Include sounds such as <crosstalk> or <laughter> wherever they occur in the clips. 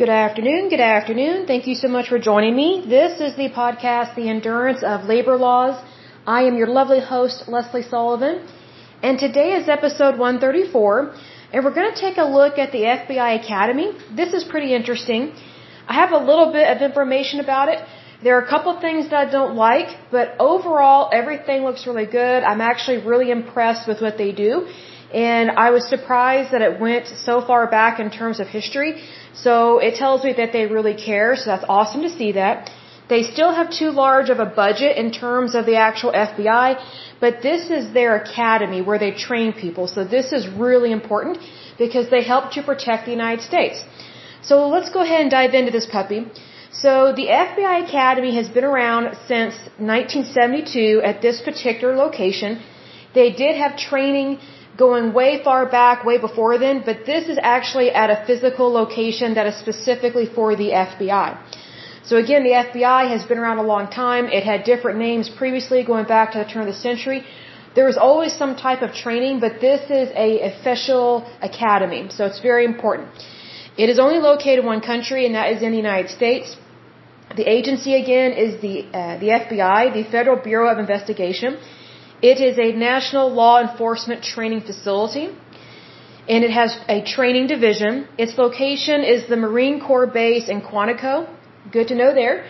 Good afternoon. Good afternoon. Thank you so much for joining me. This is the podcast, The Endurance of Labor Laws. I am your lovely host, Leslie Sullivan. And today is episode 134. And we're going to take a look at the FBI Academy. This is pretty interesting. I have a little bit of information about it. There are a couple things that I don't like, but overall, everything looks really good. I'm actually really impressed with what they do. And I was surprised that it went so far back in terms of history. So it tells me that they really care. So that's awesome to see that. They still have too large of a budget in terms of the actual FBI, but this is their academy where they train people. So this is really important because they help to protect the United States. So let's go ahead and dive into this puppy. So the FBI Academy has been around since 1972 at this particular location. They did have training going way far back, way before then, but this is actually at a physical location that is specifically for the FBI. So again, the FBI has been around a long time. It had different names previously going back to the turn of the century. There was always some type of training, but this is a official academy, so it's very important. It is only located in one country, and that is in the United States. The agency again is the uh, the FBI, the Federal Bureau of Investigation. It is a national law enforcement training facility and it has a training division. Its location is the Marine Corps base in Quantico. Good to know there.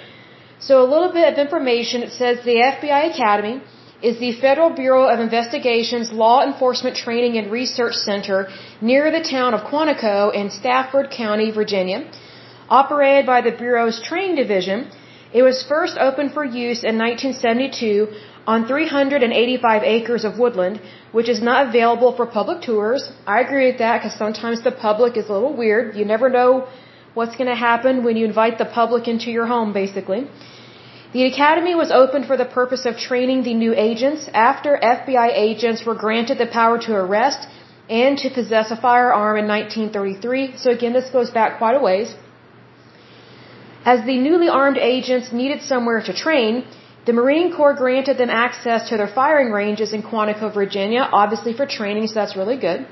So a little bit of information. It says the FBI Academy is the Federal Bureau of Investigation's Law Enforcement Training and Research Center near the town of Quantico in Stafford County, Virginia. Operated by the Bureau's Training Division, it was first opened for use in 1972 on 385 acres of woodland, which is not available for public tours. I agree with that because sometimes the public is a little weird. You never know what's going to happen when you invite the public into your home, basically. The academy was opened for the purpose of training the new agents after FBI agents were granted the power to arrest and to possess a firearm in 1933. So again, this goes back quite a ways. As the newly armed agents needed somewhere to train, the Marine Corps granted them access to their firing ranges in Quantico, Virginia, obviously for training, so that's really good.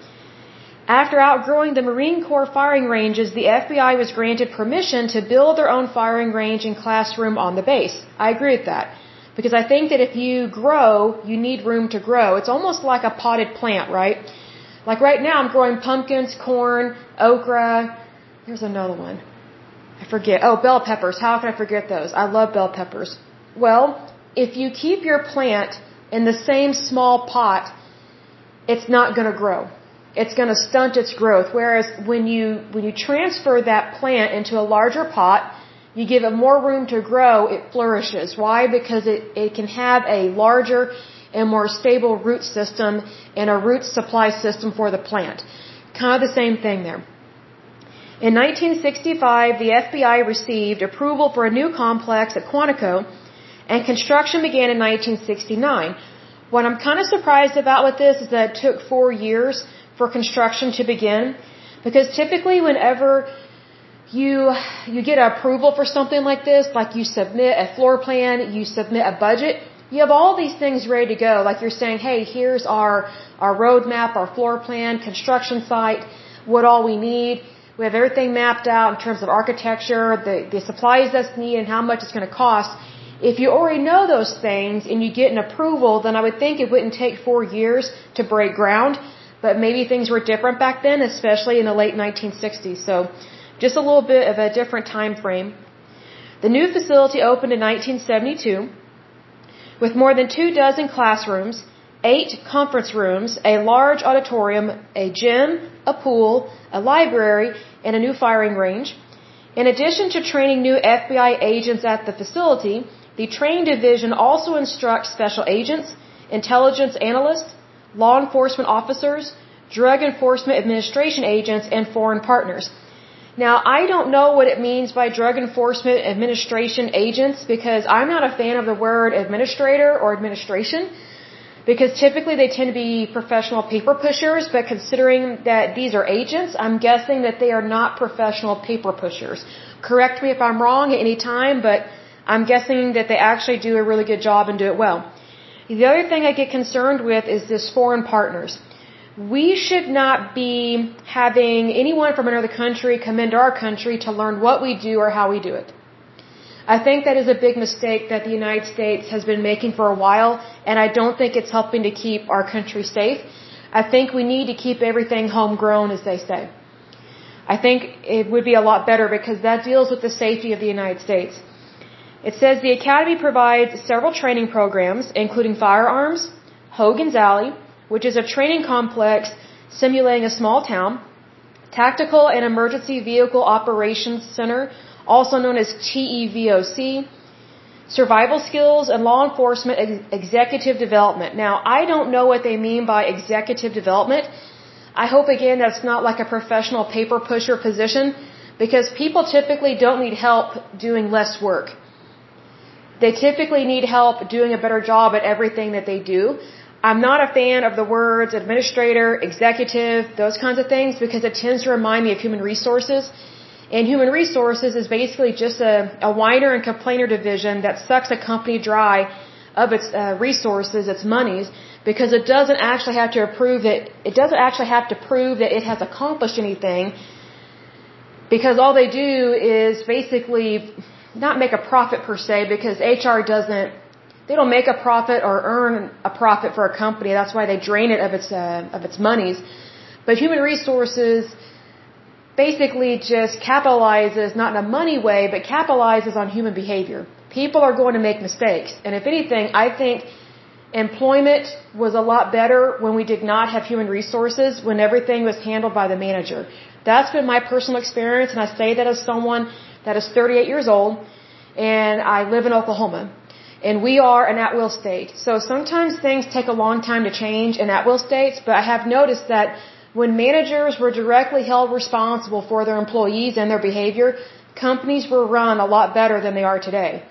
After outgrowing the Marine Corps firing ranges, the FBI was granted permission to build their own firing range and classroom on the base. I agree with that. Because I think that if you grow, you need room to grow. It's almost like a potted plant, right? Like right now, I'm growing pumpkins, corn, okra. There's another one. I forget. Oh, bell peppers. How can I forget those? I love bell peppers. Well, if you keep your plant in the same small pot, it's not going to grow. It's going to stunt its growth. Whereas when you when you transfer that plant into a larger pot, you give it more room to grow, it flourishes. Why? Because it, it can have a larger and more stable root system and a root supply system for the plant. Kind of the same thing there. In 1965, the FBI received approval for a new complex at Quantico and construction began in 1969. What I'm kind of surprised about with this is that it took four years for construction to begin, because typically whenever you you get approval for something like this, like you submit a floor plan, you submit a budget, you have all these things ready to go. Like you're saying, hey, here's our our roadmap, our floor plan, construction site, what all we need. We have everything mapped out in terms of architecture, the the supplies that's needed, and how much it's going to cost. If you already know those things and you get an approval, then I would think it wouldn't take four years to break ground. But maybe things were different back then, especially in the late 1960s. So just a little bit of a different time frame. The new facility opened in 1972 with more than two dozen classrooms, eight conference rooms, a large auditorium, a gym, a pool, a library, and a new firing range. In addition to training new FBI agents at the facility, the Train division also instructs special agents, intelligence analysts, law enforcement officers, drug enforcement administration agents, and foreign partners. Now, I don't know what it means by drug enforcement administration agents because I'm not a fan of the word administrator or administration because typically they tend to be professional paper pushers, but considering that these are agents, I'm guessing that they are not professional paper pushers. Correct me if I'm wrong at any time, but I'm guessing that they actually do a really good job and do it well. The other thing I get concerned with is this foreign partners. we should not be having anyone from another country come into our country to learn what we do or how we do it. I think that is a big mistake that the United States has been making for a while, and I don't think it's helping to keep our country safe. I think we need to keep everything homegrown, as they say. I think it would be a lot better because that deals with the safety of the United States. It says the Academy provides several training programs, including firearms, Hogan's Alley, which is a training complex simulating a small town, Tactical and Emergency Vehicle Operations Center, also known as TEVOC, Survival Skills and Law Enforcement ex Executive Development. Now, I don't know what they mean by executive development. I hope again that's not like a professional paper pusher position because people typically don't need help doing less work. They typically need help doing a better job at everything that they do. I'm not a fan of the words administrator, executive, those kinds of things because it tends to remind me of human resources. And human resources is basically just a, a whiner and complainer division that sucks a company dry of its uh, resources, its monies, because it doesn't actually have to approve that it doesn't actually have to prove that it has accomplished anything because all they do is basically not make a profit per se because HR doesn't they don't make a profit or earn a profit for a company. That's why they drain it of its uh, of its monies. But human resources basically just capitalizes not in a money way, but capitalizes on human behavior. People are going to make mistakes, and if anything, I think employment was a lot better when we did not have human resources, when everything was handled by the manager. That's been my personal experience, and I say that as someone that is 38 years old, and I live in Oklahoma. And we are an at-will state. So sometimes things take a long time to change in at-will states, but I have noticed that when managers were directly held responsible for their employees and their behavior, companies were run a lot better than they are today.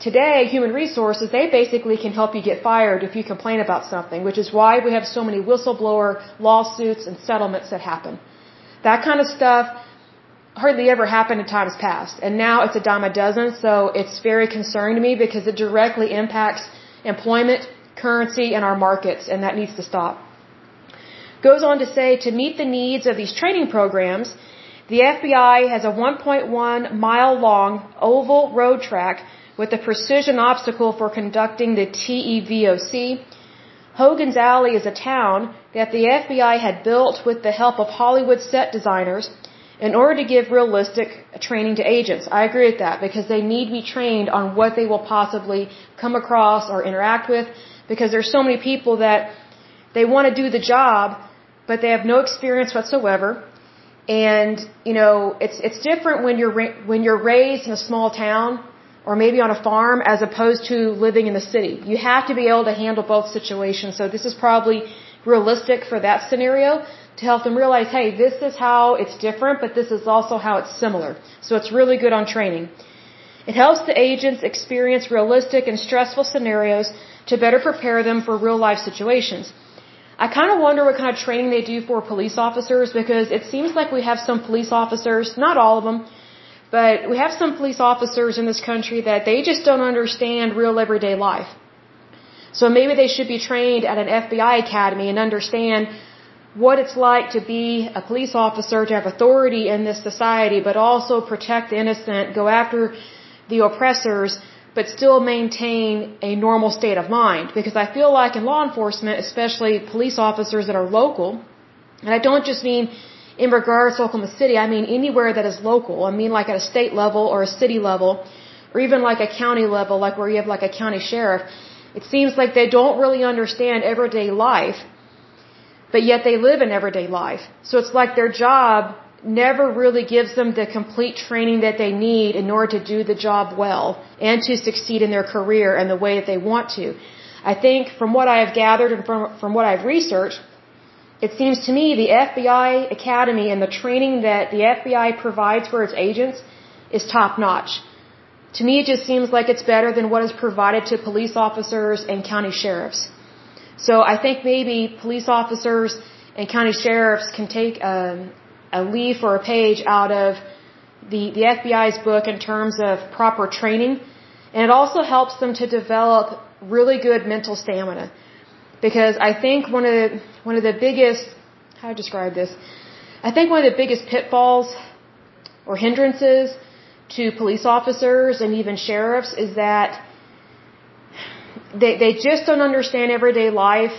Today, human resources, they basically can help you get fired if you complain about something, which is why we have so many whistleblower lawsuits and settlements that happen. That kind of stuff hardly ever happened in times past. And now it's a dime a dozen, so it's very concerning to me because it directly impacts employment, currency, and our markets, and that needs to stop. Goes on to say to meet the needs of these training programs, the FBI has a 1.1 mile long oval road track with a precision obstacle for conducting the TEVOC. Hogan's Alley is a town that the FBI had built with the help of Hollywood set designers in order to give realistic training to agents. I agree with that because they need to be trained on what they will possibly come across or interact with because there's so many people that they want to do the job but they have no experience whatsoever. And you know, it's it's different when you're when you're raised in a small town or maybe on a farm as opposed to living in the city. You have to be able to handle both situations. So this is probably realistic for that scenario to help them realize, hey, this is how it's different, but this is also how it's similar. So it's really good on training. It helps the agents experience realistic and stressful scenarios to better prepare them for real life situations. I kind of wonder what kind of training they do for police officers because it seems like we have some police officers, not all of them, but we have some police officers in this country that they just don't understand real everyday life. So maybe they should be trained at an FBI academy and understand what it's like to be a police officer, to have authority in this society, but also protect the innocent, go after the oppressors, but still maintain a normal state of mind. Because I feel like in law enforcement, especially police officers that are local, and I don't just mean in regards to Oklahoma City, I mean anywhere that is local. I mean like at a state level or a city level, or even like a county level, like where you have like a county sheriff. It seems like they don't really understand everyday life but yet they live an everyday life. So it's like their job never really gives them the complete training that they need in order to do the job well and to succeed in their career and the way that they want to. I think from what I have gathered and from, from what I've researched, it seems to me the FBI Academy and the training that the FBI provides for its agents is top notch. To me, it just seems like it's better than what is provided to police officers and county sheriffs. So I think maybe police officers and county sheriffs can take a, a leaf or a page out of the, the FBI's book in terms of proper training. And it also helps them to develop really good mental stamina. because I think one of the, one of the biggest how to describe this I think one of the biggest pitfalls or hindrances to police officers and even sheriffs is that they they just don't understand everyday life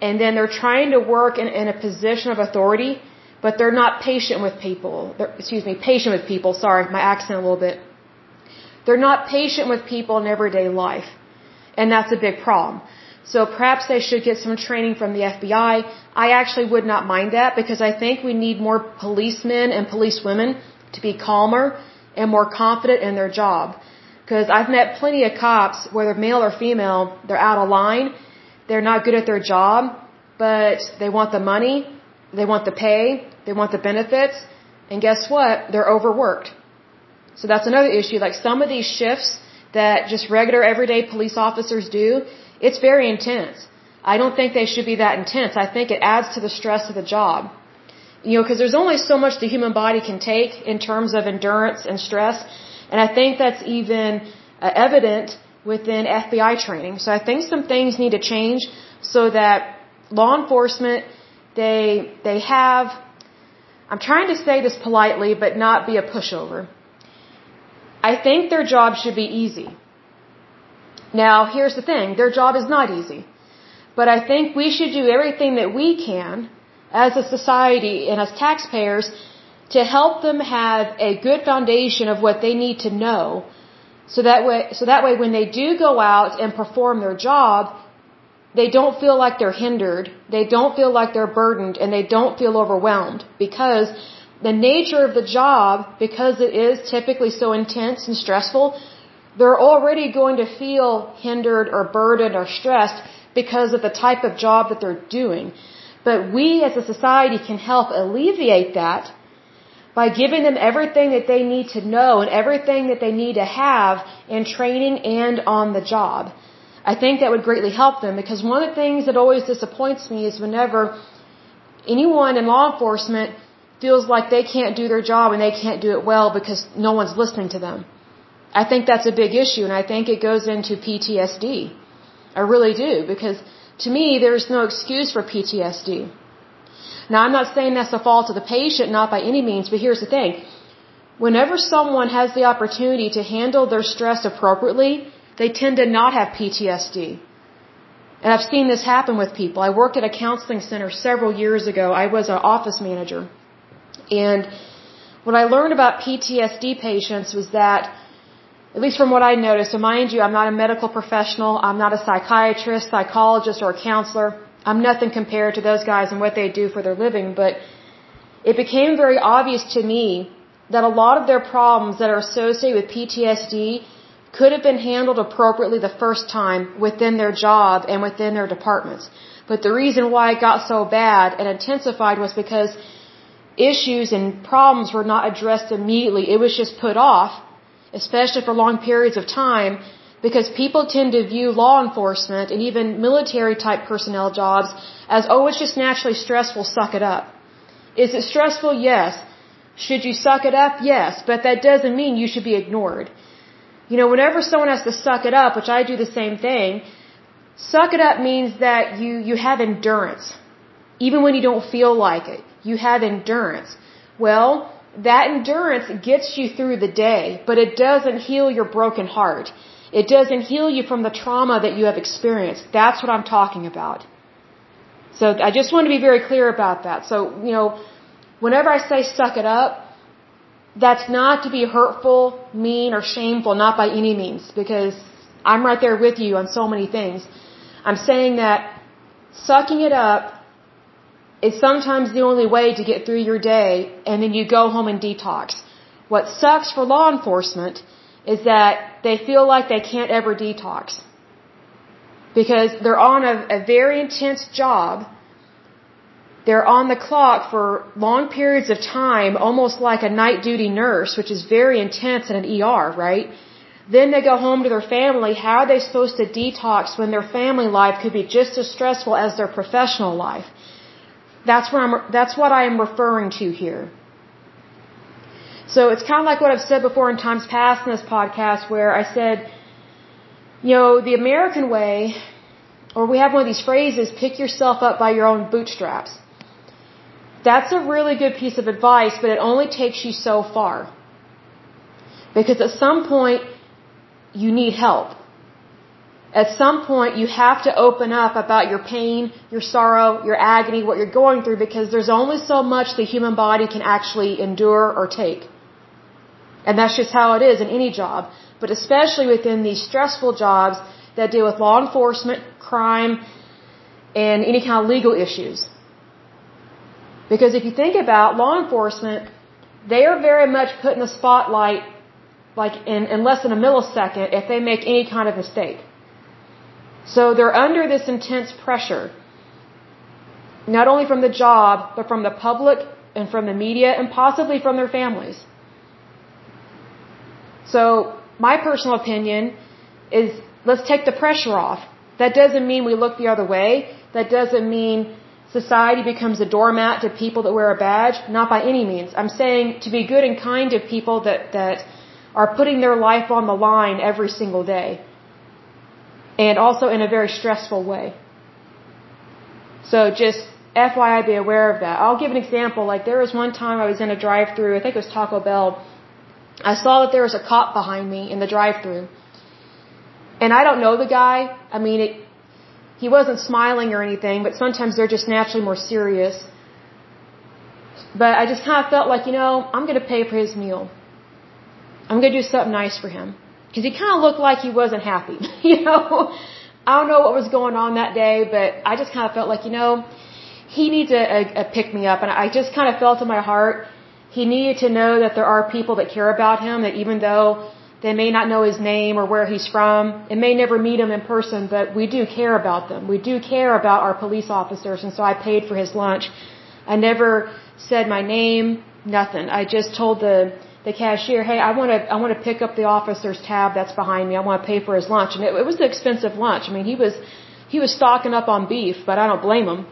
and then they're trying to work in, in a position of authority but they're not patient with people they're, excuse me patient with people sorry my accent a little bit they're not patient with people in everyday life and that's a big problem so perhaps they should get some training from the FBI. I actually would not mind that because I think we need more policemen and policewomen to be calmer and more confident in their job. Because I've met plenty of cops, whether male or female, they're out of line, they're not good at their job, but they want the money, they want the pay, they want the benefits, and guess what? They're overworked. So that's another issue. Like some of these shifts that just regular everyday police officers do, it's very intense. I don't think they should be that intense. I think it adds to the stress of the job. You know, because there's only so much the human body can take in terms of endurance and stress. And I think that's even uh, evident within FBI training. So I think some things need to change so that law enforcement, they, they have, I'm trying to say this politely, but not be a pushover. I think their job should be easy. Now, here's the thing their job is not easy. But I think we should do everything that we can as a society and as taxpayers to help them have a good foundation of what they need to know so that way so that way when they do go out and perform their job they don't feel like they're hindered they don't feel like they're burdened and they don't feel overwhelmed because the nature of the job because it is typically so intense and stressful they're already going to feel hindered or burdened or stressed because of the type of job that they're doing. But we as a society can help alleviate that by giving them everything that they need to know and everything that they need to have in training and on the job. I think that would greatly help them because one of the things that always disappoints me is whenever anyone in law enforcement feels like they can't do their job and they can't do it well because no one's listening to them. I think that's a big issue, and I think it goes into PTSD. I really do, because to me, there's no excuse for PTSD. Now, I'm not saying that's the fault of the patient, not by any means, but here's the thing. Whenever someone has the opportunity to handle their stress appropriately, they tend to not have PTSD. And I've seen this happen with people. I worked at a counseling center several years ago. I was an office manager. And what I learned about PTSD patients was that at least from what I noticed, and mind you, I'm not a medical professional, I'm not a psychiatrist, psychologist, or a counselor. I'm nothing compared to those guys and what they do for their living, but it became very obvious to me that a lot of their problems that are associated with PTSD could have been handled appropriately the first time within their job and within their departments. But the reason why it got so bad and intensified was because issues and problems were not addressed immediately. It was just put off especially for long periods of time, because people tend to view law enforcement and even military type personnel jobs as, oh, it's just naturally stressful, suck it up. Is it stressful? Yes. Should you suck it up? Yes. But that doesn't mean you should be ignored. You know, whenever someone has to suck it up, which I do the same thing, suck it up means that you, you have endurance. Even when you don't feel like it, you have endurance. Well, that endurance gets you through the day, but it doesn't heal your broken heart. It doesn't heal you from the trauma that you have experienced. That's what I'm talking about. So I just want to be very clear about that. So, you know, whenever I say suck it up, that's not to be hurtful, mean, or shameful, not by any means, because I'm right there with you on so many things. I'm saying that sucking it up is sometimes the only way to get through your day and then you go home and detox. What sucks for law enforcement is that they feel like they can't ever detox. Because they're on a, a very intense job. They're on the clock for long periods of time, almost like a night duty nurse, which is very intense in an ER, right? Then they go home to their family. How are they supposed to detox when their family life could be just as stressful as their professional life? That's where I'm, that's what I am referring to here. So it's kind of like what I've said before in times past in this podcast where I said, you know, the American way or we have one of these phrases, pick yourself up by your own bootstraps. That's a really good piece of advice, but it only takes you so far. Because at some point, you need help. At some point, you have to open up about your pain, your sorrow, your agony, what you're going through, because there's only so much the human body can actually endure or take. And that's just how it is in any job. But especially within these stressful jobs that deal with law enforcement, crime, and any kind of legal issues. Because if you think about law enforcement, they are very much put in the spotlight like in, in less than a millisecond if they make any kind of mistake. So they're under this intense pressure, not only from the job, but from the public and from the media and possibly from their families. So my personal opinion is let's take the pressure off. That doesn't mean we look the other way. That doesn't mean society becomes a doormat to people that wear a badge. Not by any means. I'm saying to be good and kind to people that, that are putting their life on the line every single day. And also in a very stressful way. So just FYI be aware of that. I'll give an example. Like there was one time I was in a drive through I think it was Taco Bell. I saw that there was a cop behind me in the drive through And I don't know the guy. I mean, it, he wasn't smiling or anything, but sometimes they're just naturally more serious. But I just kind of felt like, you know, I'm going to pay for his meal. I'm going to do something nice for him. Because he kind of looked like he wasn't happy. <laughs> you know, I don't know what was going on that day, but I just kind of felt like, you know, he needs a, a, a pick me up. And I just kind of felt in my heart, he needed to know that there are people that care about him, that even though they may not know his name or where he's from, and may never meet him in person, but we do care about them. We do care about our police officers, and so I paid for his lunch. I never said my name, nothing. I just told the the cashier, "Hey, I want to I want to pick up the officer's tab that's behind me. I want to pay for his lunch." And it, it was an expensive lunch. I mean, he was he was stocking up on beef, but I don't blame him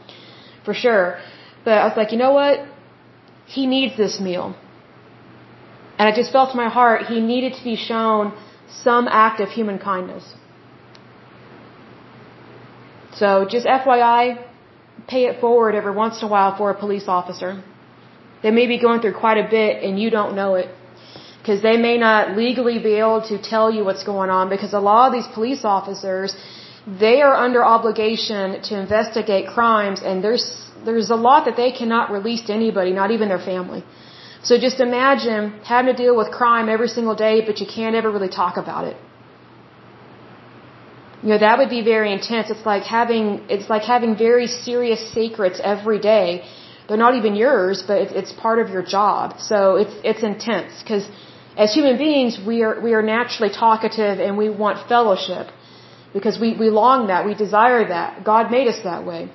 for sure. But I was like, "You know what? He needs this meal." And I just felt in my heart he needed to be shown some act of human kindness. So just FYI, pay it forward every once in a while for a police officer. They may be going through quite a bit and you don't know it because they may not legally be able to tell you what's going on because a lot of these police officers they are under obligation to investigate crimes and there's there's a lot that they cannot release to anybody not even their family. So just imagine having to deal with crime every single day but you can't ever really talk about it. You know that would be very intense. It's like having it's like having very serious secrets every day they're not even yours but it's, it's part of your job. So it's it's intense because as human beings, we are, we are naturally talkative and we want fellowship because we, we long that, we desire that. God made us that way.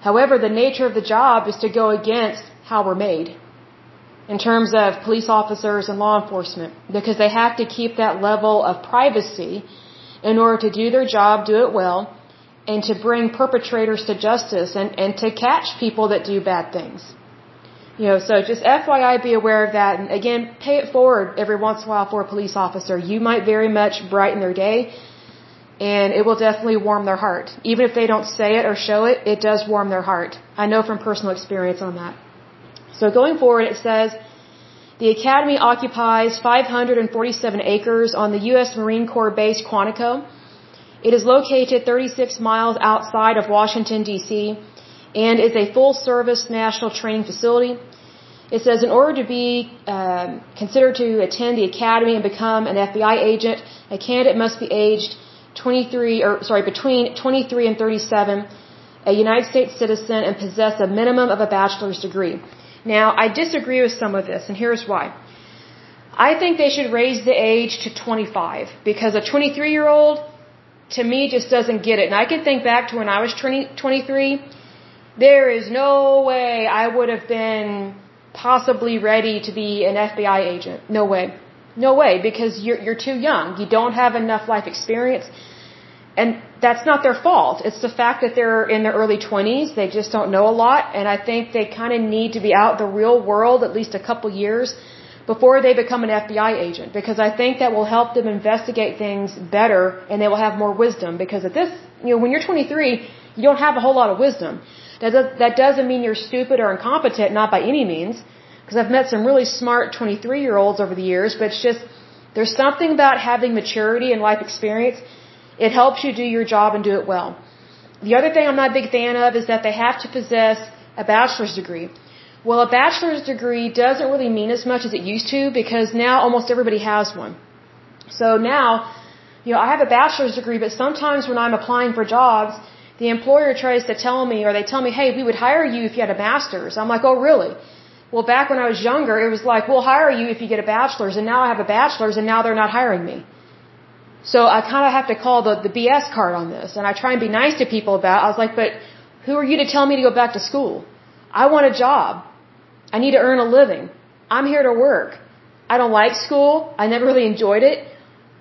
However, the nature of the job is to go against how we're made in terms of police officers and law enforcement because they have to keep that level of privacy in order to do their job, do it well, and to bring perpetrators to justice and, and to catch people that do bad things. You know, so just FYI, be aware of that. And again, pay it forward every once in a while for a police officer. You might very much brighten their day, and it will definitely warm their heart. Even if they don't say it or show it, it does warm their heart. I know from personal experience on that. So going forward, it says, the Academy occupies 547 acres on the U.S. Marine Corps base Quantico. It is located 36 miles outside of Washington, D.C., and is a full service national training facility. It says in order to be um, considered to attend the academy and become an FBI agent, a candidate must be aged 23 or sorry between 23 and 37, a United States citizen, and possess a minimum of a bachelor's degree. Now, I disagree with some of this, and here's why. I think they should raise the age to 25 because a 23 year old, to me, just doesn't get it. And I can think back to when I was 20, 23 there is no way I would have been possibly ready to be an FBI agent. No way. No way, because you're, you're too young. You don't have enough life experience. And that's not their fault. It's the fact that they're in their early 20s. They just don't know a lot. And I think they kind of need to be out in the real world at least a couple years before they become an FBI agent because I think that will help them investigate things better and they will have more wisdom because at this, you know, when you're 23, you don't have a whole lot of wisdom. That, does, that doesn't mean you're stupid or incompetent, not by any means, because I've met some really smart 23 year olds over the years, but it's just, there's something about having maturity and life experience. It helps you do your job and do it well. The other thing I'm not a big fan of is that they have to possess a bachelor's degree. Well, a bachelor's degree doesn't really mean as much as it used to because now almost everybody has one. So now, you know, I have a bachelor's degree, but sometimes when I'm applying for jobs, the employer tries to tell me, or they tell me, hey, we would hire you if you had a master's. I'm like, oh, really? Well, back when I was younger, it was like, we'll hire you if you get a bachelor's, and now I have a bachelor's, and now they're not hiring me. So I kind of have to call the, the BS card on this, and I try and be nice to people about it. I was like, but who are you to tell me to go back to school? I want a job. I need to earn a living. I'm here to work. I don't like school. I never really enjoyed it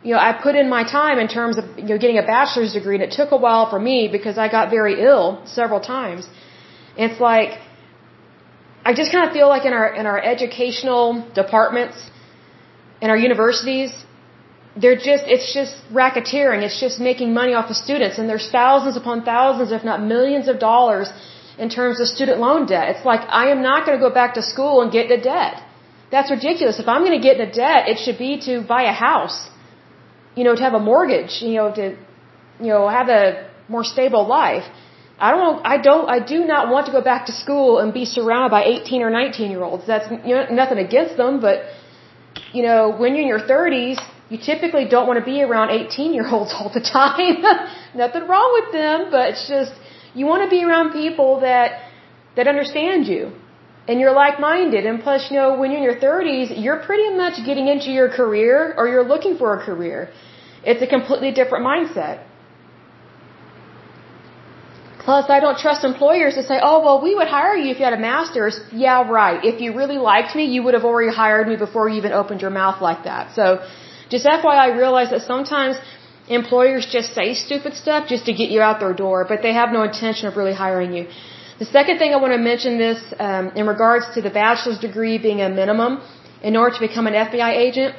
you know, I put in my time in terms of, you know, getting a bachelor's degree and it took a while for me because I got very ill several times. It's like, I just kind of feel like in our, in our educational departments, in our universities, they're just, it's just racketeering. It's just making money off of students. And there's thousands upon thousands, if not millions of dollars in terms of student loan debt. It's like, I am not going to go back to school and get into debt. That's ridiculous. If I'm going to get into debt, it should be to buy a house you know, to have a mortgage, you know, to, you know, have a more stable life. I don't, I don't, I do not want to go back to school and be surrounded by 18 or 19 year olds. That's you know, nothing against them, but, you know, when you're in your 30s, you typically don't want to be around 18 year olds all the time. <laughs> nothing wrong with them, but it's just, you want to be around people that, that understand you and you're like-minded. And plus, you know, when you're in your 30s, you're pretty much getting into your career or you're looking for a career. It's a completely different mindset. Plus, I don't trust employers to say, oh, well, we would hire you if you had a master's. Yeah, right. If you really liked me, you would have already hired me before you even opened your mouth like that. So, just FYI, I realize that sometimes employers just say stupid stuff just to get you out their door, but they have no intention of really hiring you. The second thing I want to mention this um, in regards to the bachelor's degree being a minimum in order to become an FBI agent.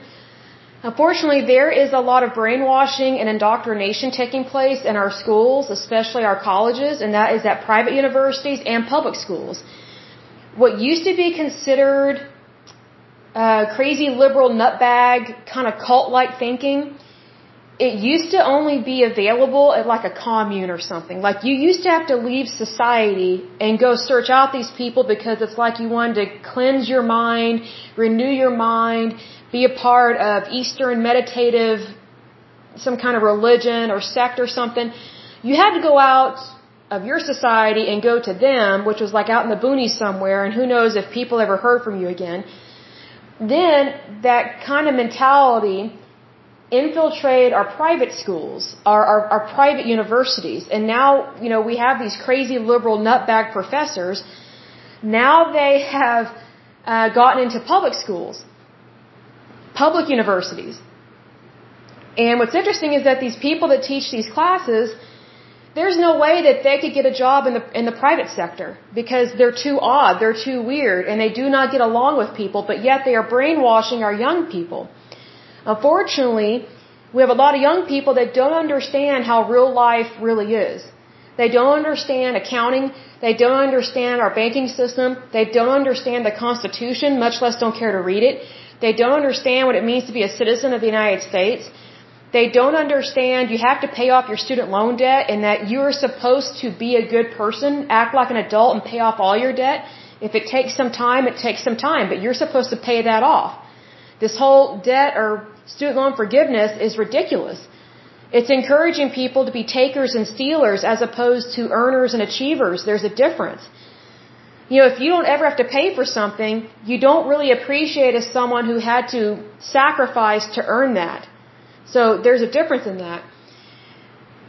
Unfortunately, there is a lot of brainwashing and indoctrination taking place in our schools, especially our colleges, and that is at private universities and public schools. What used to be considered uh, crazy liberal nutbag kind of cult-like thinking it used to only be available at like a commune or something. Like you used to have to leave society and go search out these people because it's like you wanted to cleanse your mind, renew your mind, be a part of Eastern meditative, some kind of religion or sect or something. You had to go out of your society and go to them, which was like out in the boonies somewhere, and who knows if people ever heard from you again. Then that kind of mentality infiltrated our private schools, our, our, our private universities, and now, you know, we have these crazy liberal nutbag professors. Now they have uh, gotten into public schools, public universities. And what's interesting is that these people that teach these classes, there's no way that they could get a job in the in the private sector because they're too odd, they're too weird, and they do not get along with people. But yet they are brainwashing our young people. Unfortunately, we have a lot of young people that don't understand how real life really is. They don't understand accounting. They don't understand our banking system. They don't understand the Constitution, much less don't care to read it. They don't understand what it means to be a citizen of the United States. They don't understand you have to pay off your student loan debt and that you're supposed to be a good person, act like an adult and pay off all your debt. If it takes some time, it takes some time, but you're supposed to pay that off. This whole debt or student loan forgiveness is ridiculous. It's encouraging people to be takers and stealers as opposed to earners and achievers. There's a difference. You know, if you don't ever have to pay for something, you don't really appreciate as someone who had to sacrifice to earn that. So there's a difference in that.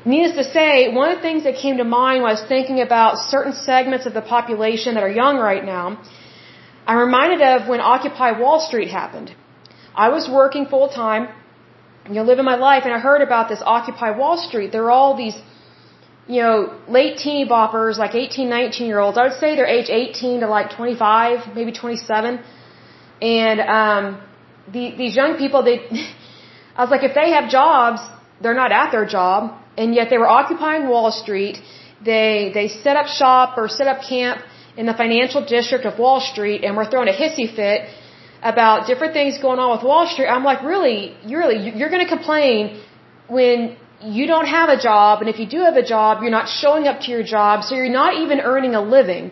Needless to say, one of the things that came to mind was thinking about certain segments of the population that are young right now, I'm reminded of when Occupy Wall Street happened. I was working full time, you know, living my life, and I heard about this Occupy Wall Street. There are all these, you know, late teeny boppers, like 18, 19 year olds. I would say they're age 18 to like 25, maybe 27. And um, the, these young people, they, <laughs> I was like, if they have jobs, they're not at their job, and yet they were occupying Wall Street. They they set up shop or set up camp in the financial district of Wall Street, and were throwing a hissy fit about different things going on with Wall Street. I'm like, really, you really, you're going to complain when you don't have a job, and if you do have a job, you're not showing up to your job, so you're not even earning a living,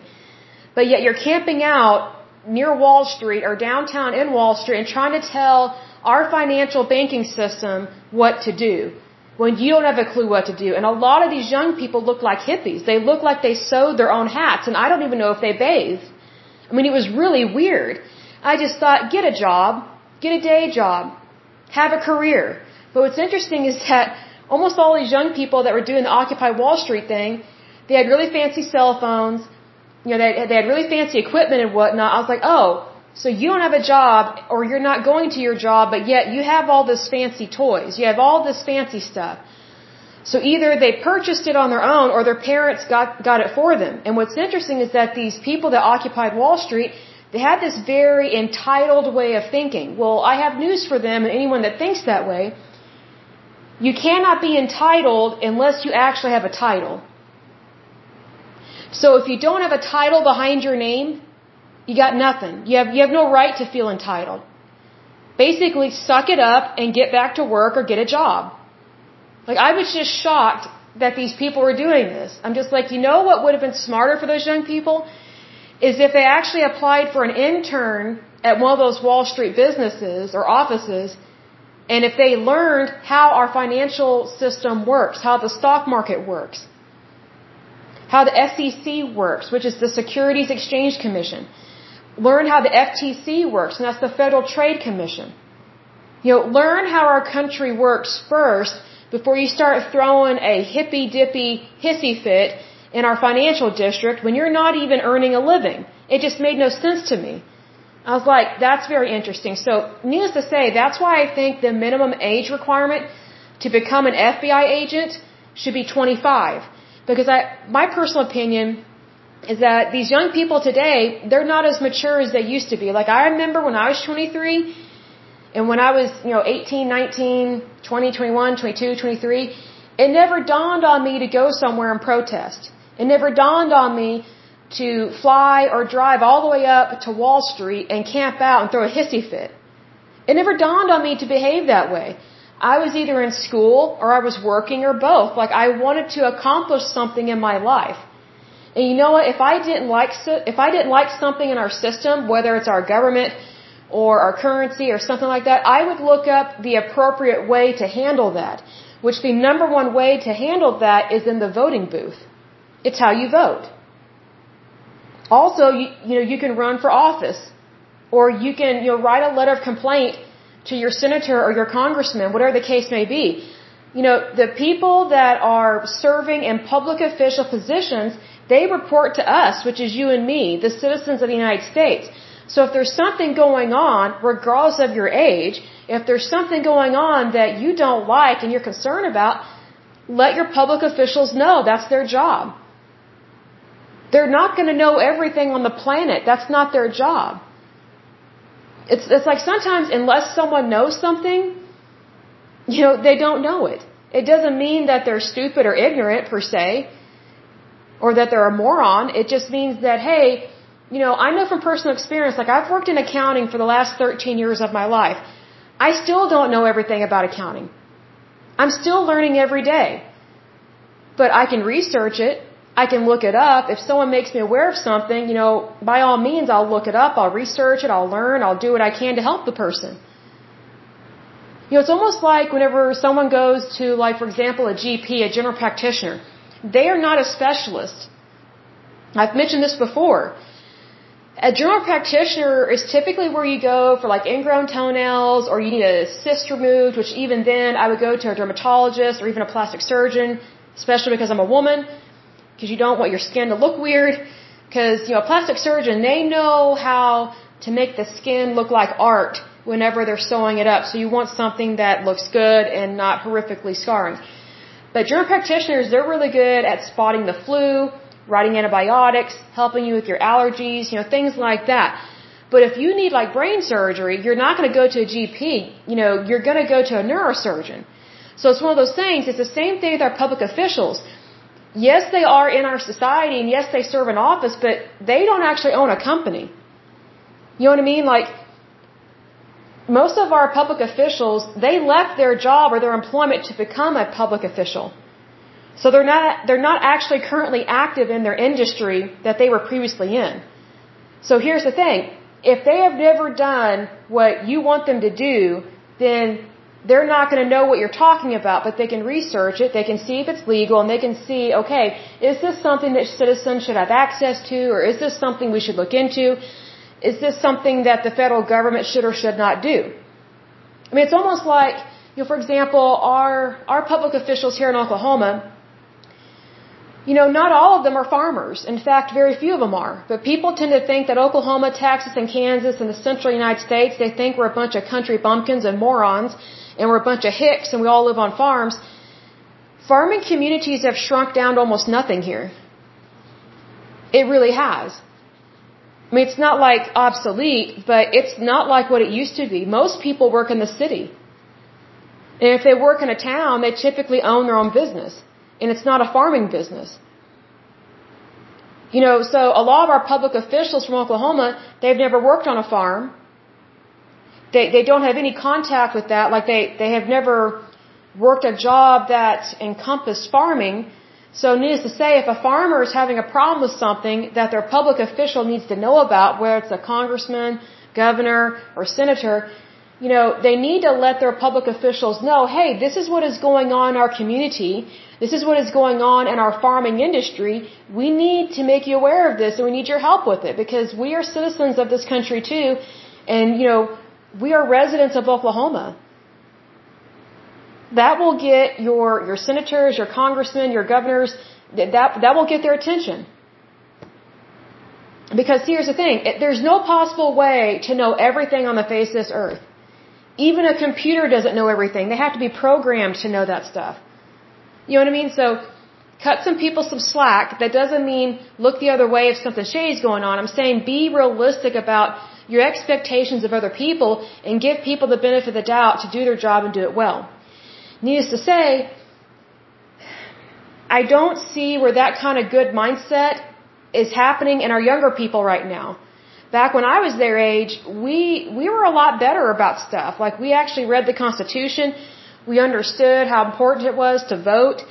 but yet you're camping out near Wall Street or downtown in Wall Street and trying to tell our financial banking system what to do when you don't have a clue what to do. And a lot of these young people look like hippies. They look like they sewed their own hats, and I don't even know if they bathed. I mean, it was really weird. I just thought, get a job, get a day job, have a career. But what's interesting is that almost all these young people that were doing the Occupy Wall Street thing, they had really fancy cell phones, you know, they, they had really fancy equipment and whatnot. I was like, oh, so you don't have a job or you're not going to your job, but yet you have all this fancy toys. You have all this fancy stuff. So either they purchased it on their own or their parents got, got it for them. And what's interesting is that these people that occupied Wall Street, they had this very entitled way of thinking. Well, I have news for them and anyone that thinks that way. You cannot be entitled unless you actually have a title. So if you don't have a title behind your name, you got nothing. You have, you have no right to feel entitled. Basically, suck it up and get back to work or get a job. Like, I was just shocked that these people were doing this. I'm just like, you know what would have been smarter for those young people? Is if they actually applied for an intern at one of those Wall Street businesses or offices and if they learned how our financial system works, how the stock market works, how the SEC works, which is the Securities Exchange Commission, learn how the FTC works, and that's the Federal Trade Commission. You know, learn how our country works first before you start throwing a hippy dippy hissy fit in our financial district when you're not even earning a living. It just made no sense to me. I was like, that's very interesting. So, needless to say, that's why I think the minimum age requirement to become an FBI agent should be 25. Because I, my personal opinion is that these young people today, they're not as mature as they used to be. Like I remember when I was 23, and when I was, you know, 18, 19, 20, 21, 22, 23, it never dawned on me to go somewhere and protest. It never dawned on me to fly or drive all the way up to Wall Street and camp out and throw a hissy fit. It never dawned on me to behave that way. I was either in school or I was working or both. Like I wanted to accomplish something in my life. And you know what? If I didn't like if I didn't like something in our system, whether it's our government or our currency or something like that, I would look up the appropriate way to handle that. Which the number one way to handle that is in the voting booth. It's how you vote. Also, you, you know, you can run for office, or you can, you know, write a letter of complaint to your senator or your congressman, whatever the case may be. You know, the people that are serving in public official positions, they report to us, which is you and me, the citizens of the United States. So if there's something going on, regardless of your age, if there's something going on that you don't like and you're concerned about, let your public officials know. That's their job. They're not going to know everything on the planet. That's not their job. It's, it's like sometimes unless someone knows something, you know, they don't know it. It doesn't mean that they're stupid or ignorant per se, or that they're a moron. It just means that, hey, you know, I know from personal experience, like I've worked in accounting for the last 13 years of my life. I still don't know everything about accounting. I'm still learning every day. But I can research it. I can look it up. If someone makes me aware of something, you know, by all means, I'll look it up, I'll research it, I'll learn, I'll do what I can to help the person. You know, it's almost like whenever someone goes to, like, for example, a GP, a general practitioner, they are not a specialist. I've mentioned this before. A general practitioner is typically where you go for like ingrown toenails or you need a cyst removed, which even then I would go to a dermatologist or even a plastic surgeon, especially because I'm a woman because you don't want your skin to look weird. Because, you know, a plastic surgeon, they know how to make the skin look like art whenever they're sewing it up. So you want something that looks good and not horrifically scarring. But general practitioners, they're really good at spotting the flu, writing antibiotics, helping you with your allergies, you know, things like that. But if you need like brain surgery, you're not going to go to a GP. You know, you're going to go to a neurosurgeon. So it's one of those things. It's the same thing with our public officials. Yes, they are in our society and yes, they serve an office, but they don't actually own a company. You know what I mean? Like, most of our public officials, they left their job or their employment to become a public official. So they're not, they're not actually currently active in their industry that they were previously in. So here's the thing. If they have never done what you want them to do, then they're not going to know what you're talking about, but they can research it, they can see if it's legal, and they can see, okay, is this something that citizens should have access to, or is this something we should look into? Is this something that the federal government should or should not do? I mean, it's almost like, you know, for example, our, our public officials here in Oklahoma, you know, not all of them are farmers. In fact, very few of them are. But people tend to think that Oklahoma, Texas, and Kansas and the central United States, they think we're a bunch of country bumpkins and morons, and we're a bunch of hicks, and we all live on farms. Farming communities have shrunk down to almost nothing here. It really has. Mean, it's not like obsolete, but it's not like what it used to be. Most people work in the city. And if they work in a town, they typically own their own business. And it's not a farming business. You know, so a lot of our public officials from Oklahoma, they've never worked on a farm. They, they don't have any contact with that. Like they, they have never worked a job that encompassed farming. So needless to say, if a farmer is having a problem with something that their public official needs to know about, whether it's a congressman, governor, or senator, you know, they need to let their public officials know, hey, this is what is going on in our community. This is what is going on in our farming industry. We need to make you aware of this and we need your help with it because we are citizens of this country too. And, you know, we are residents of Oklahoma that will get your, your senators, your congressmen, your governors, that, that will get their attention. Because here's the thing, it, there's no possible way to know everything on the face of this earth. Even a computer doesn't know everything. They have to be programmed to know that stuff. You know what I mean? So, cut some people some slack. That doesn't mean look the other way if something shady's going on. I'm saying be realistic about your expectations of other people and give people the benefit of the doubt to do their job and do it well. Needless to say, I don't see where that kind of good mindset is happening in our younger people right now. Back when I was their age, we we were a lot better about stuff. Like we actually read the Constitution, we understood how important it was to vote,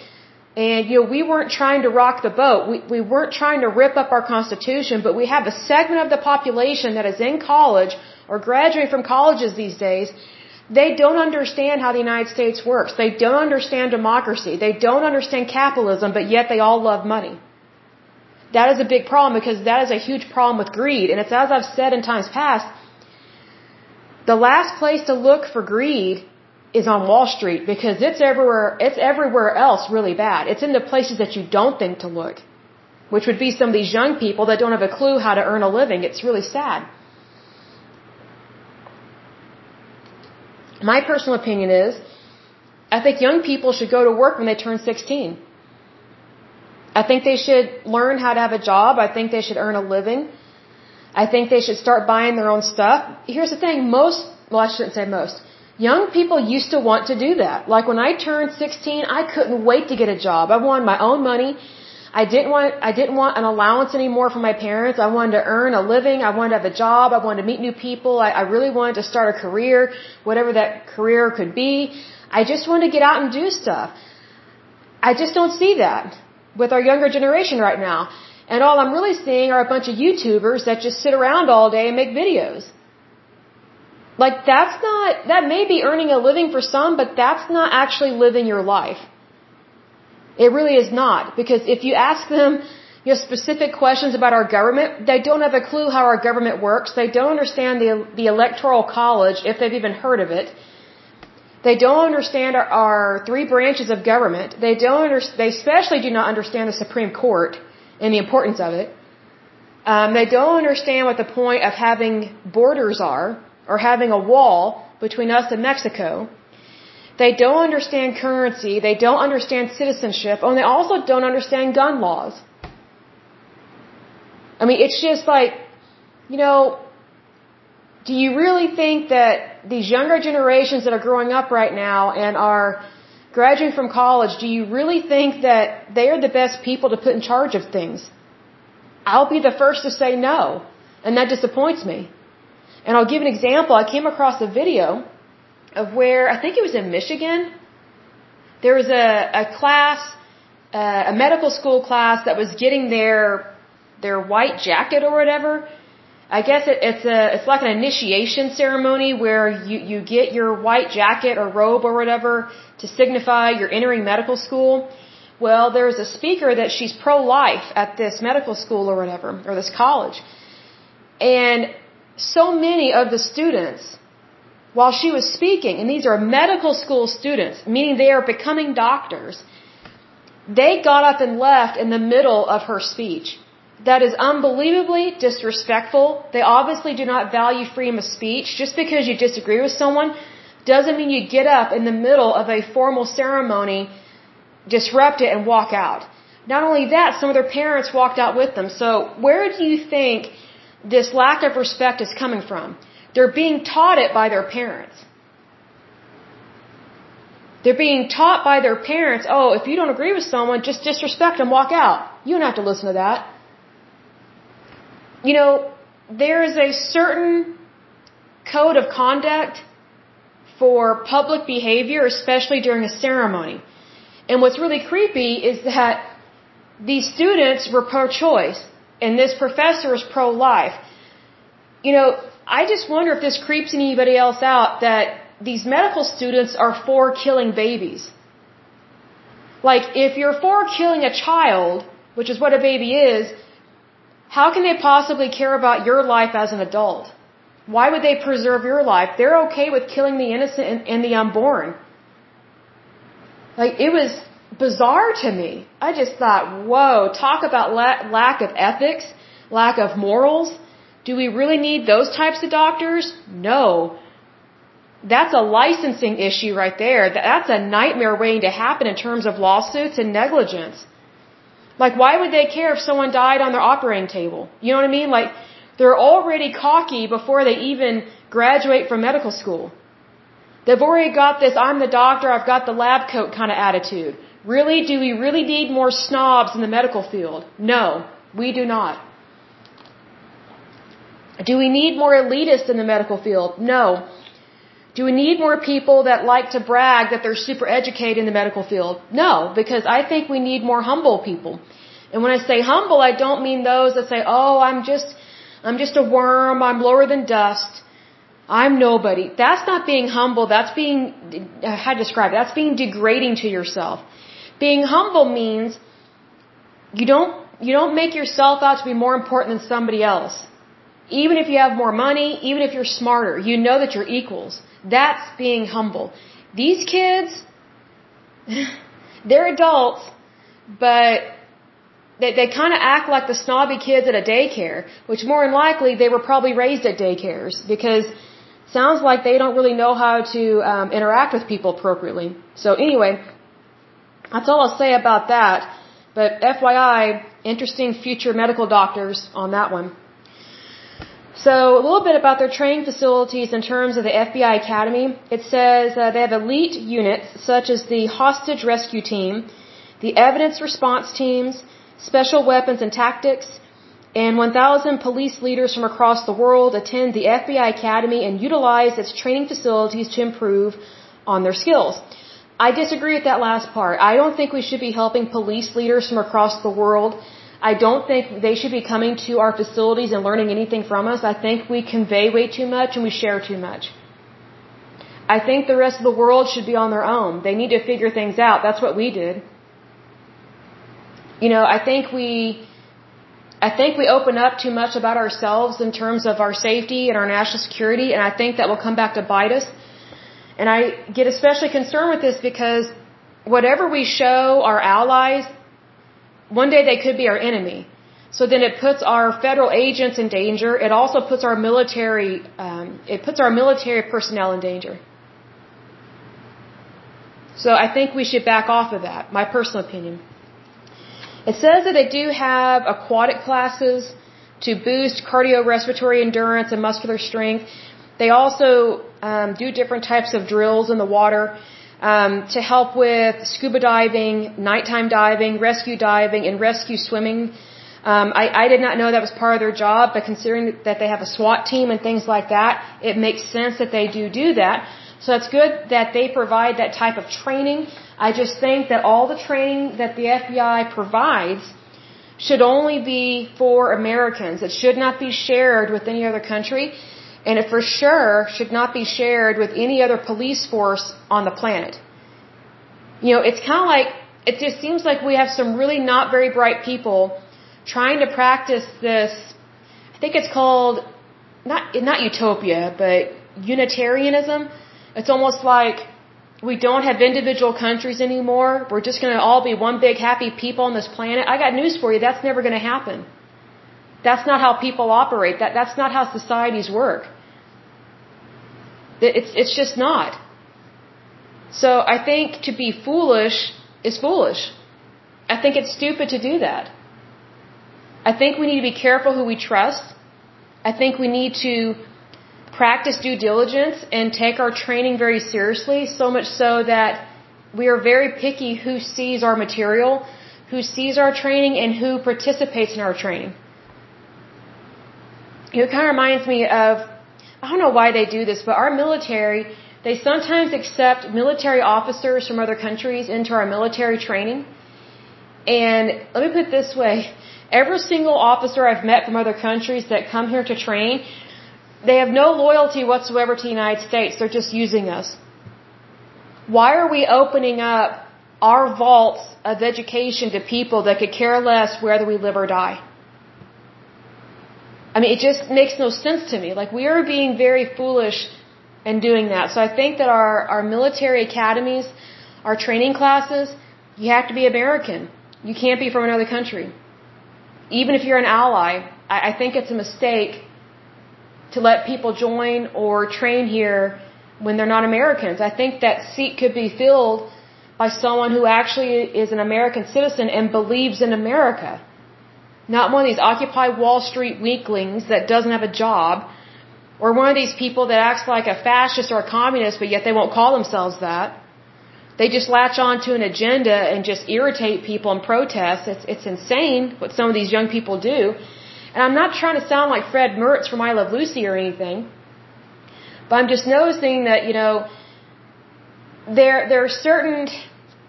and you know we weren't trying to rock the boat. We we weren't trying to rip up our Constitution, but we have a segment of the population that is in college or graduating from colleges these days they don't understand how the United States works. They don't understand democracy. They don't understand capitalism, but yet they all love money. That is a big problem because that is a huge problem with greed. And it's as I've said in times past, the last place to look for greed is on Wall Street because it's everywhere, it's everywhere else really bad. It's in the places that you don't think to look, which would be some of these young people that don't have a clue how to earn a living. It's really sad. My personal opinion is, I think young people should go to work when they turn 16. I think they should learn how to have a job. I think they should earn a living. I think they should start buying their own stuff. Here's the thing, most, well I shouldn't say most, young people used to want to do that. Like when I turned 16, I couldn't wait to get a job. I wanted my own money. I didn't want I didn't want an allowance anymore from my parents. I wanted to earn a living. I wanted to have a job. I wanted to meet new people. I, I really wanted to start a career, whatever that career could be. I just wanted to get out and do stuff. I just don't see that with our younger generation right now. And all I'm really seeing are a bunch of YouTubers that just sit around all day and make videos. Like that's not, that may be earning a living for some, but that's not actually living your life. It really is not. Because if you ask them, you know, specific questions about our government, they don't have a clue how our government works. They don't understand the, the electoral college, if they've even heard of it. They don't understand our, our three branches of government. They don't under, they especially do not understand the Supreme Court and the importance of it. Um, they don't understand what the point of having borders are or having a wall between us and Mexico. They don't understand currency. They don't understand citizenship. And they also don't understand gun laws. I mean, it's just like, you know, do you really think that these younger generations that are growing up right now and are graduating from college, do you really think that they are the best people to put in charge of things? I'll be the first to say no. And that disappoints me. And I'll give an example. I came across a video of where, I think it was in Michigan, there was a, a class, uh, a medical school class that was getting their, their white jacket or whatever I guess it, it's a it's like an initiation ceremony where you you get your white jacket or robe or whatever to signify you're entering medical school. Well, there's a speaker that she's pro-life at this medical school or whatever or this college, and so many of the students, while she was speaking, and these are medical school students, meaning they are becoming doctors, they got up and left in the middle of her speech that is unbelievably disrespectful. They obviously do not value freedom of speech. Just because you disagree with someone doesn't mean you get up in the middle of a formal ceremony, disrupt it, and walk out. Not only that, some of their parents walked out with them. So where do you think this lack of respect is coming from? They're being taught it by their parents. They're being taught by their parents, oh, if you don't agree with someone, just disrespect them, walk out. You don't have to listen to that you know, there is a certain code of conduct for public behavior, especially during a ceremony. And what's really creepy is that these students were pro-choice and this professor is pro-life. You know, I just wonder if this creeps anybody else out that these medical students are for killing babies. Like, if you're for killing a child, which is what a baby is, how can they possibly care about your life as an adult? Why would they preserve your life? They're okay with killing the innocent and, and the unborn. Like, it was bizarre to me. I just thought, whoa, talk about la- lack of ethics, lack of morals. Do we really need those types of doctors? No. That's a licensing issue right there. That's a nightmare waiting to happen in terms of lawsuits and negligence. Like, why would they care if someone died on their operating table? You know what I mean? Like, they're already cocky before they even graduate from medical school. They've already got this, I'm the doctor, I've got the lab coat kind of attitude. Really? Do we really need more snobs in the medical field? No, we do not. Do we need more elitists in the medical field? No. Do we need more people that like to brag that they're super educated in the medical field? No, because I think we need more humble people. And when I say humble, I don't mean those that say, "Oh, I'm just I'm just a worm, I'm lower than dust. I'm nobody." That's not being humble, that's being how to describe it? That's being degrading to yourself. Being humble means you don't you don't make yourself out to be more important than somebody else. Even if you have more money, even if you're smarter, you know that you're equals. That's being humble. These kids, <laughs> they're adults, but they, they kind of act like the snobby kids at a daycare, which more than likely they were probably raised at daycares because sounds like they don't really know how to um, interact with people appropriately. So anyway, that's all I'll say about that. But FYI, interesting future medical doctors on that one. So a little bit about their training facilities in terms of the FBI Academy. It says uh, they have elite units such as the hostage rescue team, the evidence response teams, special weapons and tactics, and 1,000 police leaders from across the world attend the FBI Academy and utilize its training facilities to improve on their skills. I disagree with that last part. I don't think we should be helping police leaders from across the world I don't think they should be coming to our facilities and learning anything from us. I think we convey way too much and we share too much. I think the rest of the world should be on their own. They need to figure things out. That's what we did. You know, I think we I think we open up too much about ourselves in terms of our safety and our national security, and I think that will come back to bite us. And I get especially concerned with this because whatever we show our allies, one day they could be our enemy. So then it puts our federal agents in danger. It also puts our military, um, it puts our military personnel in danger. So I think we should back off of that, my personal opinion. It says that they do have aquatic classes to boost cardiorespiratory endurance and muscular strength. They also um, do different types of drills in the water um, to help with scuba diving, nighttime diving, rescue diving, and rescue swimming. Um, I, I did not know that was part of their job, but considering that they have a SWAT team and things like that, it makes sense that they do do that. So it's good that they provide that type of training. I just think that all the training that the FBI provides should only be for Americans. It should not be shared with any other country. And it for sure should not be shared with any other police force on the planet. You know, it's kind of like, it just seems like we have some really not very bright people trying to practice this, I think it's called, not, not utopia, but Unitarianism. It's almost like we don't have individual countries anymore. We're just going to all be one big happy people on this planet. I got news for you. That's never going to happen. That's not how people operate. That, that's not how societies work. It's, it's just not. So I think to be foolish is foolish. I think it's stupid to do that. I think we need to be careful who we trust. I think we need to practice due diligence and take our training very seriously, so much so that we are very picky who sees our material, who sees our training, and who participates in our training. It kind of reminds me of, I don't know why they do this, but our military, they sometimes accept military officers from other countries into our military training. And let me put it this way. Every single officer I've met from other countries that come here to train, they have no loyalty whatsoever to the United States. They're just using us. Why are we opening up our vaults of education to people that could care less whether we live or die? I mean, it just makes no sense to me. Like, we are being very foolish in doing that. So I think that our, our military academies, our training classes, you have to be American. You can't be from another country. Even if you're an ally, I, I think it's a mistake to let people join or train here when they're not Americans. I think that seat could be filled by someone who actually is an American citizen and believes in America. Not one of these Occupy Wall Street weaklings that doesn't have a job, or one of these people that acts like a fascist or a communist, but yet they won't call themselves that. They just latch on to an agenda and just irritate people and protest. It's, it's insane what some of these young people do. And I'm not trying to sound like Fred Mertz from I Love Lucy or anything, but I'm just noticing that, you know, there, there are certain,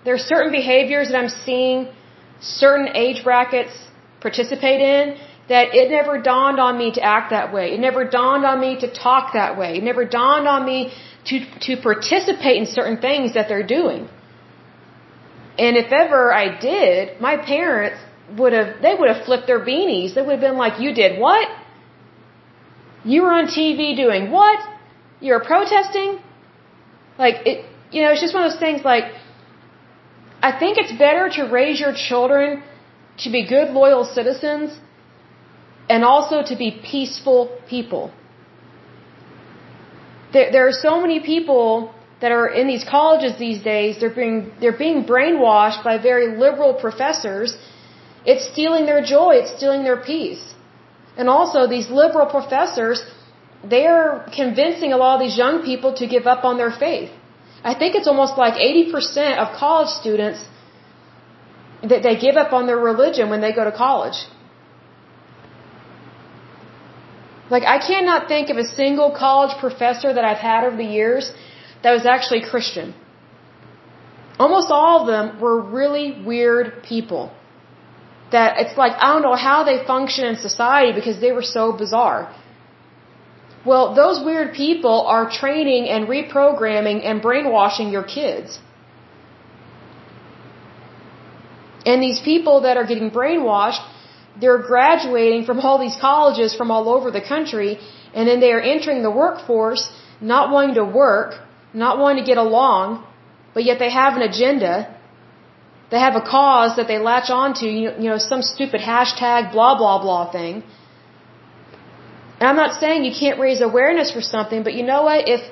there are certain behaviors that I'm seeing, certain age brackets, participate in that it never dawned on me to act that way. It never dawned on me to talk that way. It never dawned on me to, to participate in certain things that they're doing. And if ever I did, my parents would have, they would have flipped their beanies. They would have been like, you did what? You were on TV doing what? You're protesting? Like, it, you know, it's just one of those things like, I think it's better to raise your children to be good, loyal citizens, and also to be peaceful people. There, there are so many people that are in these colleges these days, they're being, they're being brainwashed by very liberal professors. It's stealing their joy, it's stealing their peace. And also, these liberal professors, they're convincing a lot of these young people to give up on their faith. I think it's almost like 80% of college students that they give up on their religion when they go to college. Like, I cannot think of a single college professor that I've had over the years that was actually Christian. Almost all of them were really weird people. That it's like, I don't know how they function in society because they were so bizarre. Well, those weird people are training and reprogramming and brainwashing your kids. And these people that are getting brainwashed, they're graduating from all these colleges from all over the country, and then they are entering the workforce, not wanting to work, not wanting to get along, but yet they have an agenda. They have a cause that they latch onto, you know, some stupid hashtag blah blah blah thing. And I'm not saying you can't raise awareness for something, but you know what? If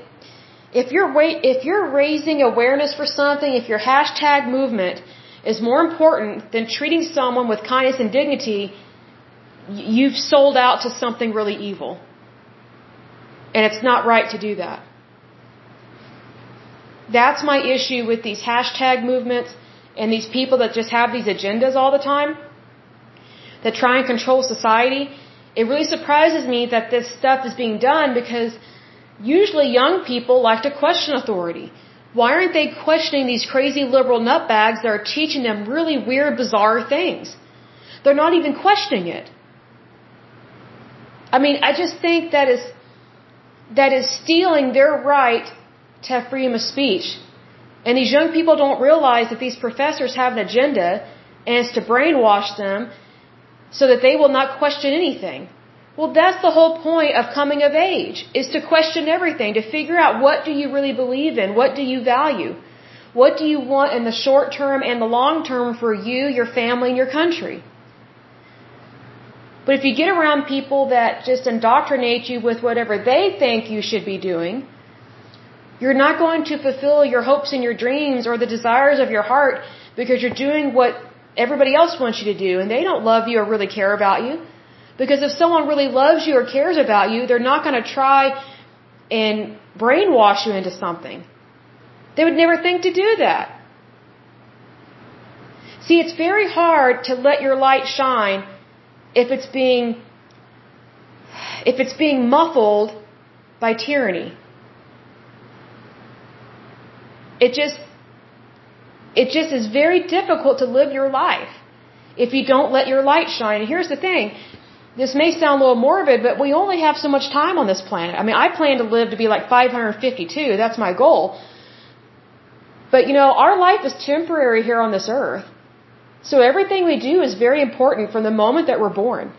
if you're wait, if you're raising awareness for something, if your hashtag movement is more important than treating someone with kindness and dignity, you've sold out to something really evil. And it's not right to do that. That's my issue with these hashtag movements and these people that just have these agendas all the time that try and control society. It really surprises me that this stuff is being done because usually young people like to question authority. Why aren't they questioning these crazy liberal nutbags that are teaching them really weird, bizarre things? They're not even questioning it. I mean, I just think that is that is stealing their right to have freedom of speech. And these young people don't realize that these professors have an agenda and it's to brainwash them so that they will not question anything. Well, that's the whole point of coming of age, is to question everything, to figure out what do you really believe in, what do you value, what do you want in the short term and the long term for you, your family, and your country. But if you get around people that just indoctrinate you with whatever they think you should be doing, you're not going to fulfill your hopes and your dreams or the desires of your heart because you're doing what everybody else wants you to do and they don't love you or really care about you. Because if someone really loves you or cares about you, they're not going to try and brainwash you into something. They would never think to do that. See, it's very hard to let your light shine if it's being if it's being muffled by tyranny. It just it just is very difficult to live your life if you don't let your light shine. And here's the thing. This may sound a little morbid, but we only have so much time on this planet. I mean, I plan to live to be like 552. That's my goal. But you know, our life is temporary here on this earth. So everything we do is very important from the moment that we're born.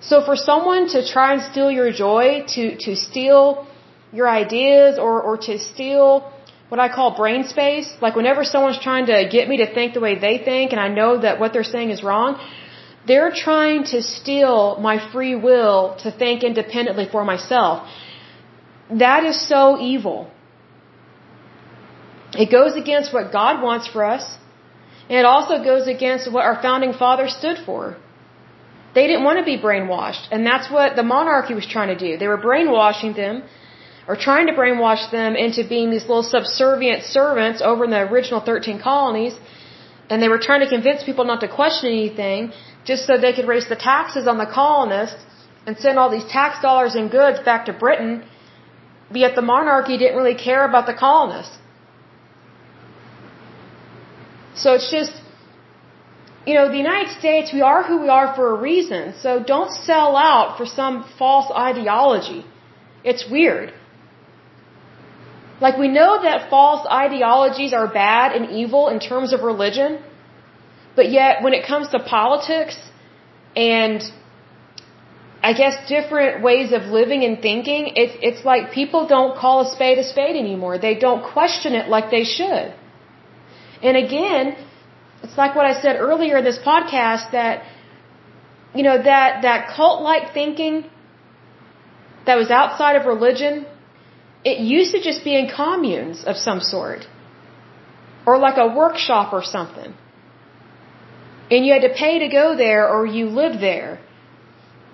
So for someone to try and steal your joy, to, to steal your ideas or, or to steal what I call brain space. Like whenever someone's trying to get me to think the way they think and I know that what they're saying is wrong, they're trying to steal my free will to think independently for myself. That is so evil. It goes against what God wants for us. And it also goes against what our founding fathers stood for. They didn't want to be brainwashed. And that's what the monarchy was trying to do. They were brainwashing them or trying to brainwash them into being these little subservient servants over in the original 13 colonies. And they were trying to convince people not to question anything just so they could raise the taxes on the colonists and send all these tax dollars and goods back to Britain. Yet the monarchy didn't really care about the colonists. So it's just, you know, the United States, we are who we are for a reason. So don't sell out for some false ideology. It's weird. Like we know that false ideologies are bad and evil in terms of religion, but yet when it comes to politics and I guess different ways of living and thinking, it's it's like people don't call a spade a spade anymore. They don't question it like they should. And again, it's like what I said earlier in this podcast that you know that that cult like thinking that was outside of religion it used to just be in communes of some sort. Or like a workshop or something. And you had to pay to go there or you lived there.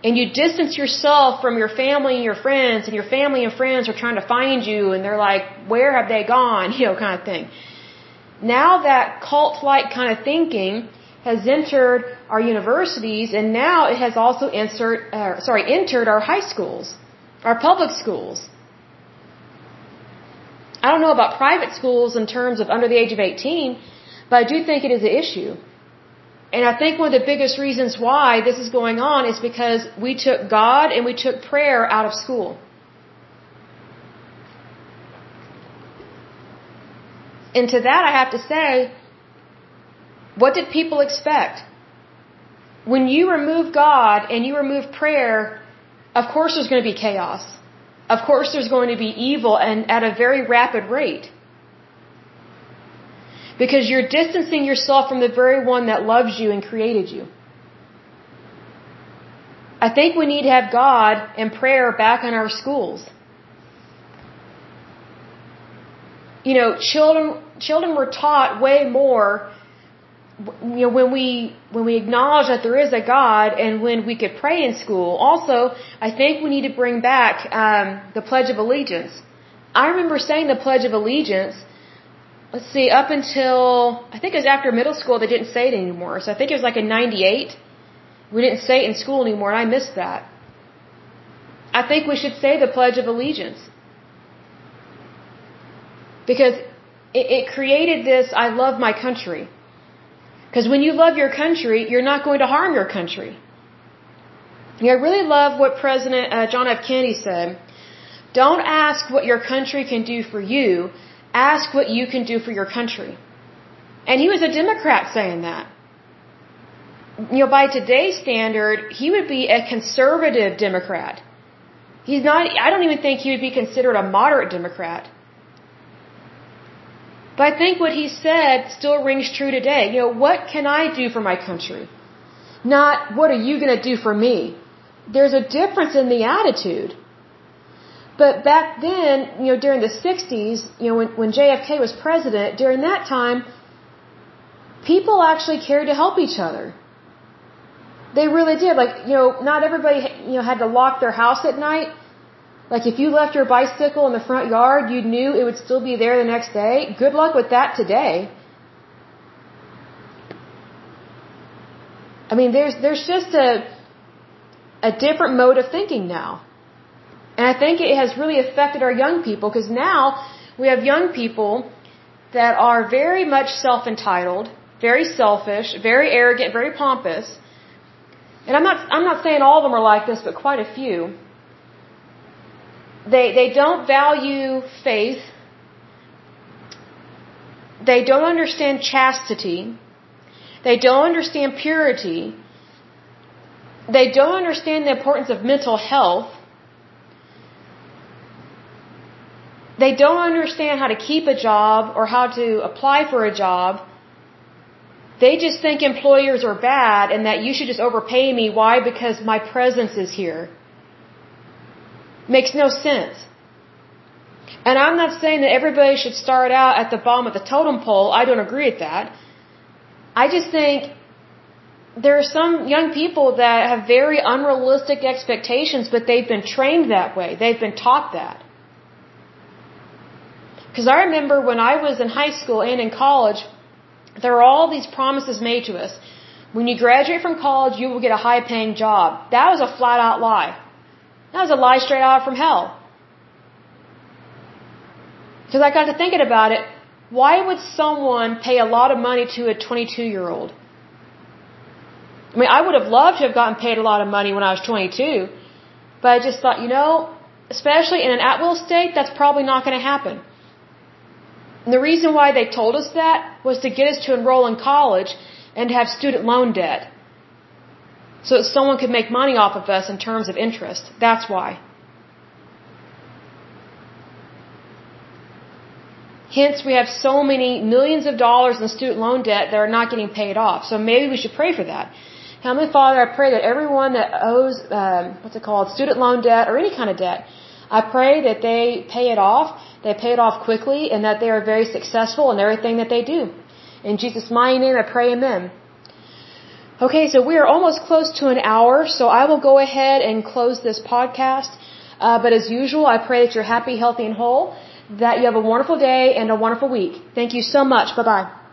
And you distance yourself from your family and your friends, and your family and friends are trying to find you, and they're like, where have they gone? <laughs> You know, kind of thing. Now that cult-like kind of thinking has entered our universities, and now it has also entered, uh, sorry, entered our high schools, our public schools. I don't know about private schools in terms of under the age of 18, but I do think it is an issue. And I think one of the biggest reasons why this is going on is because we took God and we took prayer out of school. And to that I have to say, what did people expect? When you remove God and you remove prayer, of course there's going to be chaos of course there's going to be evil and at a very rapid rate. Because you're distancing yourself from the very one that loves you and created you. I think we need to have God and prayer back in our schools. You know, children children were taught way more you know, when we, when we acknowledge that there is a God and when we could pray in school, also, I think we need to bring back, um, the Pledge of Allegiance. I remember saying the Pledge of Allegiance, let's see, up until, I think it was after middle school, they didn't say it anymore. So I think it was like in 98. We didn't say it in school anymore and I missed that. I think we should say the Pledge of Allegiance. Because it, it created this, I love my country. Because when you love your country, you're not going to harm your country. I really love what President uh, John F. Kennedy said. Don't ask what your country can do for you. Ask what you can do for your country. And he was a Democrat saying that. You know, by today's standard, he would be a conservative Democrat. He's not, I don't even think he would be considered a moderate Democrat. But I think what he said still rings true today. You know, what can I do for my country? Not, what are you going to do for me? There's a difference in the attitude. But back then, you know, during the 60s, you know, when, when JFK was president, during that time, people actually cared to help each other. They really did. Like, you know, not everybody, you know, had to lock their house at night. Like if you left your bicycle in the front yard, you knew it would still be there the next day. Good luck with that today. I mean, there's there's just a a different mode of thinking now. And I think it has really affected our young people because now we have young people that are very much self-entitled, very selfish, very arrogant, very pompous. And I'm not I'm not saying all of them are like this, but quite a few they, they don't value faith. They don't understand chastity. They don't understand purity. They don't understand the importance of mental health. They don't understand how to keep a job or how to apply for a job. They just think employers are bad and that you should just overpay me. Why? Because my presence is here. Makes no sense. And I'm not saying that everybody should start out at the bottom of the totem pole. I don't agree with that. I just think there are some young people that have very unrealistic expectations, but they've been trained that way. They've been taught that. Because I remember when I was in high school and in college, there were all these promises made to us. When you graduate from college, you will get a high paying job. That was a flat out lie. That was a lie straight out from hell. Because I got to thinking about it. Why would someone pay a lot of money to a 22 year old? I mean, I would have loved to have gotten paid a lot of money when I was 22, but I just thought, you know, especially in an at will state, that's probably not going to happen. And the reason why they told us that was to get us to enroll in college and have student loan debt so that someone could make money off of us in terms of interest. That's why. Hence, we have so many millions of dollars in student loan debt that are not getting paid off. So maybe we should pray for that. Heavenly Father, I pray that everyone that owes, um, what's it called, student loan debt or any kind of debt, I pray that they pay it off, they pay it off quickly, and that they are very successful in everything that they do. In Jesus' mighty name, I pray, Amen. Okay, so we are almost close to an hour, so I will go ahead and close this podcast. Uh, but as usual, I pray that you're happy, healthy, and whole, that you have a wonderful day and a wonderful week. Thank you so much. Bye bye.